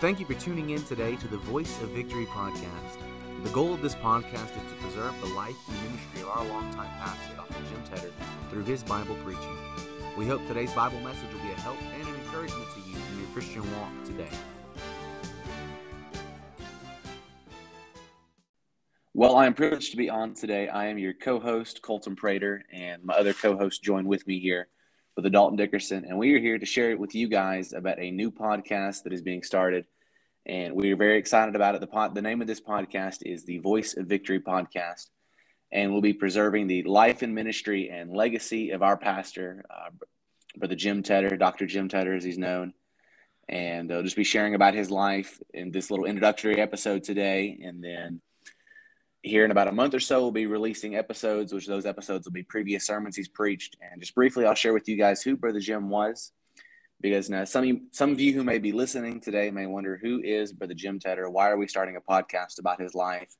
Thank you for tuning in today to the Voice of Victory podcast. The goal of this podcast is to preserve the life and ministry of our longtime pastor, Dr. Jim Tedder, through his Bible preaching. We hope today's Bible message will be a help and an encouragement to you in your Christian walk today. Well, I am privileged to be on today. I am your co host, Colton Prater, and my other co host joined with me here with the Dalton Dickerson. And we are here to share it with you guys about a new podcast that is being started. And we are very excited about it. The, pod, the name of this podcast is the Voice of Victory Podcast. And we'll be preserving the life and ministry and legacy of our pastor, uh, Brother Jim Tedder, Dr. Jim Tedder, as he's known. And I'll just be sharing about his life in this little introductory episode today. And then here in about a month or so, we'll be releasing episodes, which those episodes will be previous sermons he's preached. And just briefly, I'll share with you guys who Brother Jim was, because now some of you, some of you who may be listening today may wonder who is Brother Jim Tedder? Why are we starting a podcast about his life?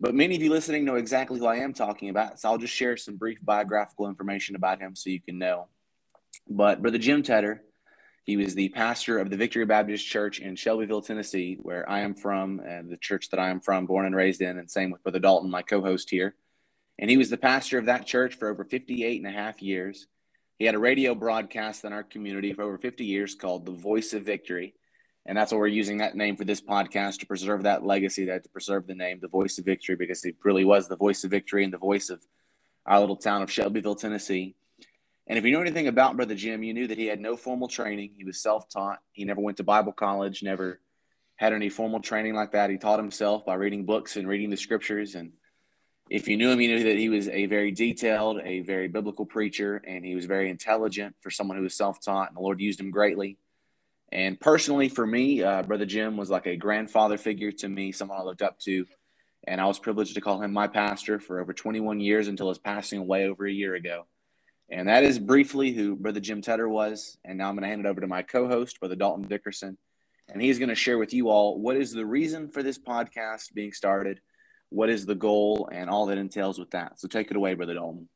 But many of you listening know exactly who I am talking about, so I'll just share some brief biographical information about him so you can know. But Brother Jim Tedder he was the pastor of the Victory Baptist Church in Shelbyville, Tennessee, where I am from, and the church that I am from, born and raised in, and same with Brother Dalton, my co host here. And he was the pastor of that church for over 58 and a half years. He had a radio broadcast in our community for over 50 years called The Voice of Victory. And that's why we're using that name for this podcast to preserve that legacy, that to preserve the name, The Voice of Victory, because it really was the voice of victory and the voice of our little town of Shelbyville, Tennessee. And if you know anything about Brother Jim, you knew that he had no formal training. He was self taught. He never went to Bible college, never had any formal training like that. He taught himself by reading books and reading the scriptures. And if you knew him, you knew that he was a very detailed, a very biblical preacher, and he was very intelligent for someone who was self taught. And the Lord used him greatly. And personally, for me, uh, Brother Jim was like a grandfather figure to me, someone I looked up to. And I was privileged to call him my pastor for over 21 years until his passing away over a year ago. And that is briefly who Brother Jim Tedder was. And now I'm going to hand it over to my co host, Brother Dalton Dickerson. And he's going to share with you all what is the reason for this podcast being started, what is the goal, and all that entails with that. So take it away, Brother Dalton.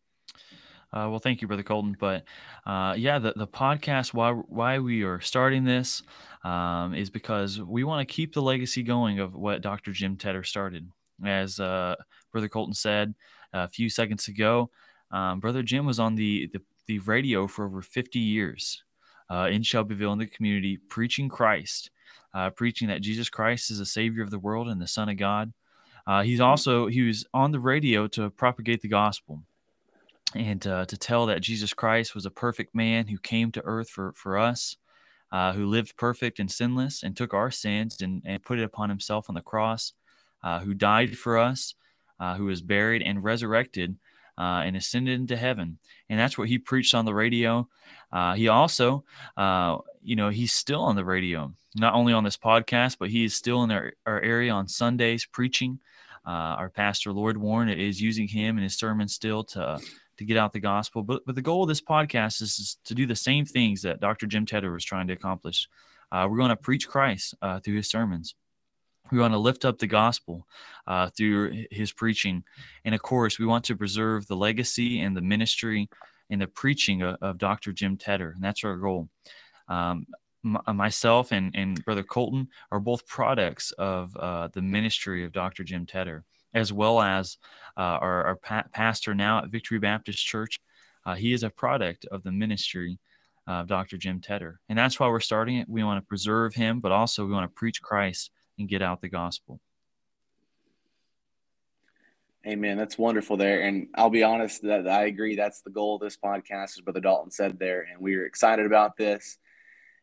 Uh, well, thank you, Brother Colton. But uh, yeah, the, the podcast, why, why we are starting this um, is because we want to keep the legacy going of what Dr. Jim Tedder started. As uh, Brother Colton said a few seconds ago, um, Brother Jim was on the, the, the radio for over 50 years uh, in Shelbyville in the community, preaching Christ, uh, preaching that Jesus Christ is the Savior of the world and the Son of God. Uh, he's also he was on the radio to propagate the gospel and uh, to tell that Jesus Christ was a perfect man who came to earth for for us, uh, who lived perfect and sinless and took our sins and, and put it upon himself on the cross, uh, who died for us, who was buried and resurrected uh, and ascended into heaven. And that's what he preached on the radio. Uh, he also, uh, you know, he's still on the radio, not only on this podcast, but he is still in our, our area on Sundays preaching. Uh, our pastor, Lord Warren, is using him and his sermon still to to get out the gospel. But but the goal of this podcast is, is to do the same things that Dr. Jim Tedder was trying to accomplish. Uh, we're going to preach Christ uh, through his sermons. We want to lift up the gospel uh, through his preaching. And of course, we want to preserve the legacy and the ministry and the preaching of, of Dr. Jim Tedder. And that's our goal. Um, m- uh, myself and, and Brother Colton are both products of uh, the ministry of Dr. Jim Tedder, as well as uh, our, our pa- pastor now at Victory Baptist Church. Uh, he is a product of the ministry of Dr. Jim Tedder. And that's why we're starting it. We want to preserve him, but also we want to preach Christ and get out the gospel. Amen. That's wonderful there. And I'll be honest that I agree. That's the goal of this podcast, as Brother Dalton said there. And we are excited about this.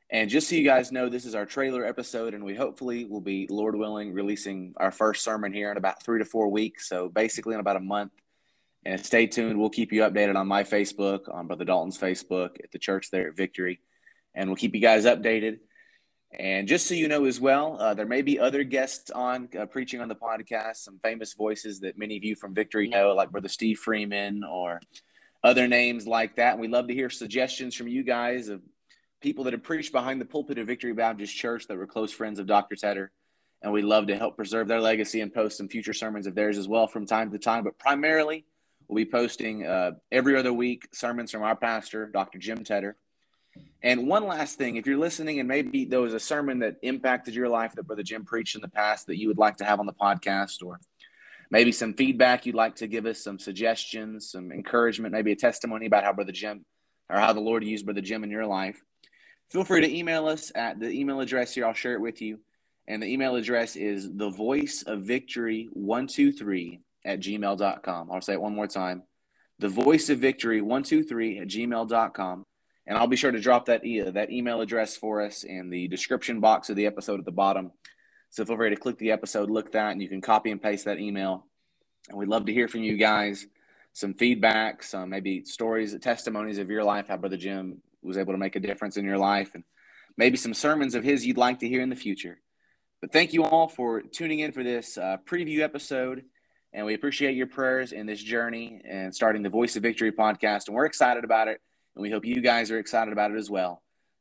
And just so you guys know, this is our trailer episode, and we hopefully will be, Lord willing, releasing our first sermon here in about three to four weeks. So basically, in about a month. And stay tuned. We'll keep you updated on my Facebook, on Brother Dalton's Facebook, at the church there at Victory. And we'll keep you guys updated. And just so you know as well, uh, there may be other guests on uh, preaching on the podcast, some famous voices that many of you from Victory know, like Brother Steve Freeman or other names like that. And we love to hear suggestions from you guys of people that have preached behind the pulpit of Victory Baptist Church that were close friends of Dr. Tedder. And we love to help preserve their legacy and post some future sermons of theirs as well from time to time. But primarily, we'll be posting uh, every other week sermons from our pastor, Dr. Jim Tedder And one last thing, if you're listening and maybe there was a sermon that impacted your life that Brother Jim preached in the past that you would like to have on the podcast, or maybe some feedback you'd like to give us, some suggestions, some encouragement, maybe a testimony about how Brother Jim or how the Lord used Brother Jim in your life, feel free to email us at the email address here. I'll share it with you. And the email address is the voice of victory 123 at gmail.com. I'll say it one more time. The voice of victory 123 at gmail.com. And I'll be sure to drop that, e- that email address for us in the description box of the episode at the bottom. So feel free to click the episode, look that, and you can copy and paste that email. And we'd love to hear from you guys some feedback, some maybe stories, testimonies of your life, how Brother Jim was able to make a difference in your life, and maybe some sermons of his you'd like to hear in the future. But thank you all for tuning in for this uh, preview episode. And we appreciate your prayers in this journey and starting the Voice of Victory podcast. And we're excited about it. And we hope you guys are excited about it as well.